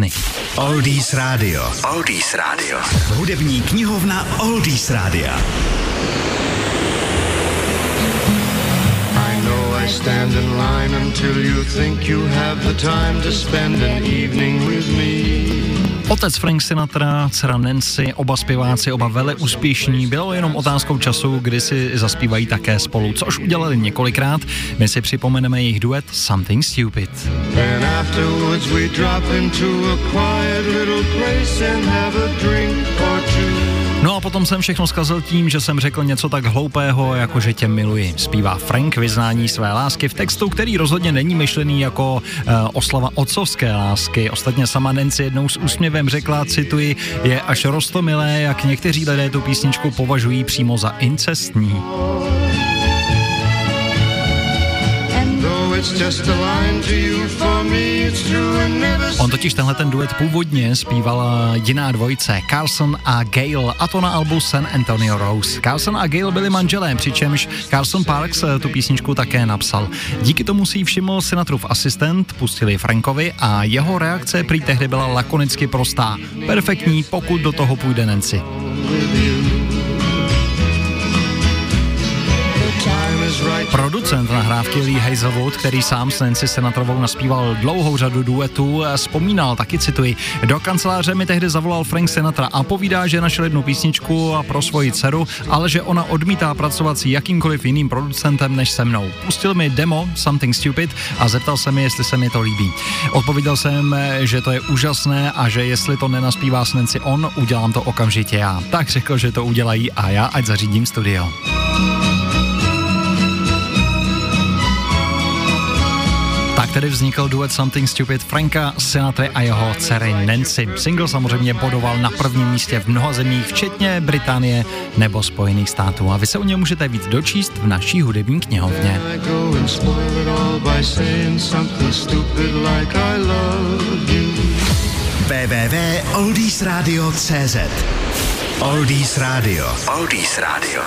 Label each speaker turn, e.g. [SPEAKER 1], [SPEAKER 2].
[SPEAKER 1] knihovny.
[SPEAKER 2] Oldies Radio.
[SPEAKER 3] Oldies Radio.
[SPEAKER 2] Hudební knihovna Oldies Rádia.
[SPEAKER 4] I know I stand in line until you think you have the time to spend an evening with me.
[SPEAKER 1] Otec Frank Sinatra, dcera Nancy, oba zpěváci, oba vele úspěšní, bylo jenom otázkou času, kdy si zaspívají také spolu, což udělali několikrát. My si připomeneme jejich duet Something Stupid.
[SPEAKER 4] And
[SPEAKER 1] No a potom jsem všechno zkazil tím, že jsem řekl něco tak hloupého, jako že tě miluji. Zpívá Frank vyznání své lásky v textu, který rozhodně není myšlený jako uh, oslava otcovské lásky. Ostatně sama Nancy jednou s úsměvem řekla, cituji, je až rostomilé, jak někteří lidé tu písničku považují přímo za incestní.
[SPEAKER 4] It's just a line to you,
[SPEAKER 1] On totiž tenhle ten duet původně zpívala jiná dvojice, Carson a Gail, a to na albu San Antonio Rose. Carson a Gail byli manželé, přičemž Carson Parks tu písničku také napsal. Díky tomu si ji všiml Sinatrův asistent, pustili Frankovi a jeho reakce prý tehdy byla lakonicky prostá. Perfektní, pokud do toho půjde Nancy. Producent nahrávky Lee Hazelwood, který sám s Nancy Sinatrovou naspíval dlouhou řadu duetů, eh, vzpomínal, taky cituji, do kanceláře mi tehdy zavolal Frank Sinatra a povídá, že našel jednu písničku a pro svoji dceru, ale že ona odmítá pracovat s jakýmkoliv jiným producentem než se mnou. Pustil mi demo Something Stupid a zeptal se mi, jestli se mi to líbí. Odpověděl jsem, eh, že to je úžasné a že jestli to nenaspívá s Nancy on, udělám to okamžitě já. Tak řekl, že to udělají a já ať zařídím studio. Tak tedy vznikl duet Something Stupid Franka Sinatra a jeho dcery Nancy. Single samozřejmě bodoval na prvním místě v mnoha zemích, včetně Británie nebo Spojených států. A vy se o něm můžete víc dočíst v naší hudební knihovně.
[SPEAKER 2] Www.oldiesradio.cz Oldies Radio.
[SPEAKER 3] Oldies Radio.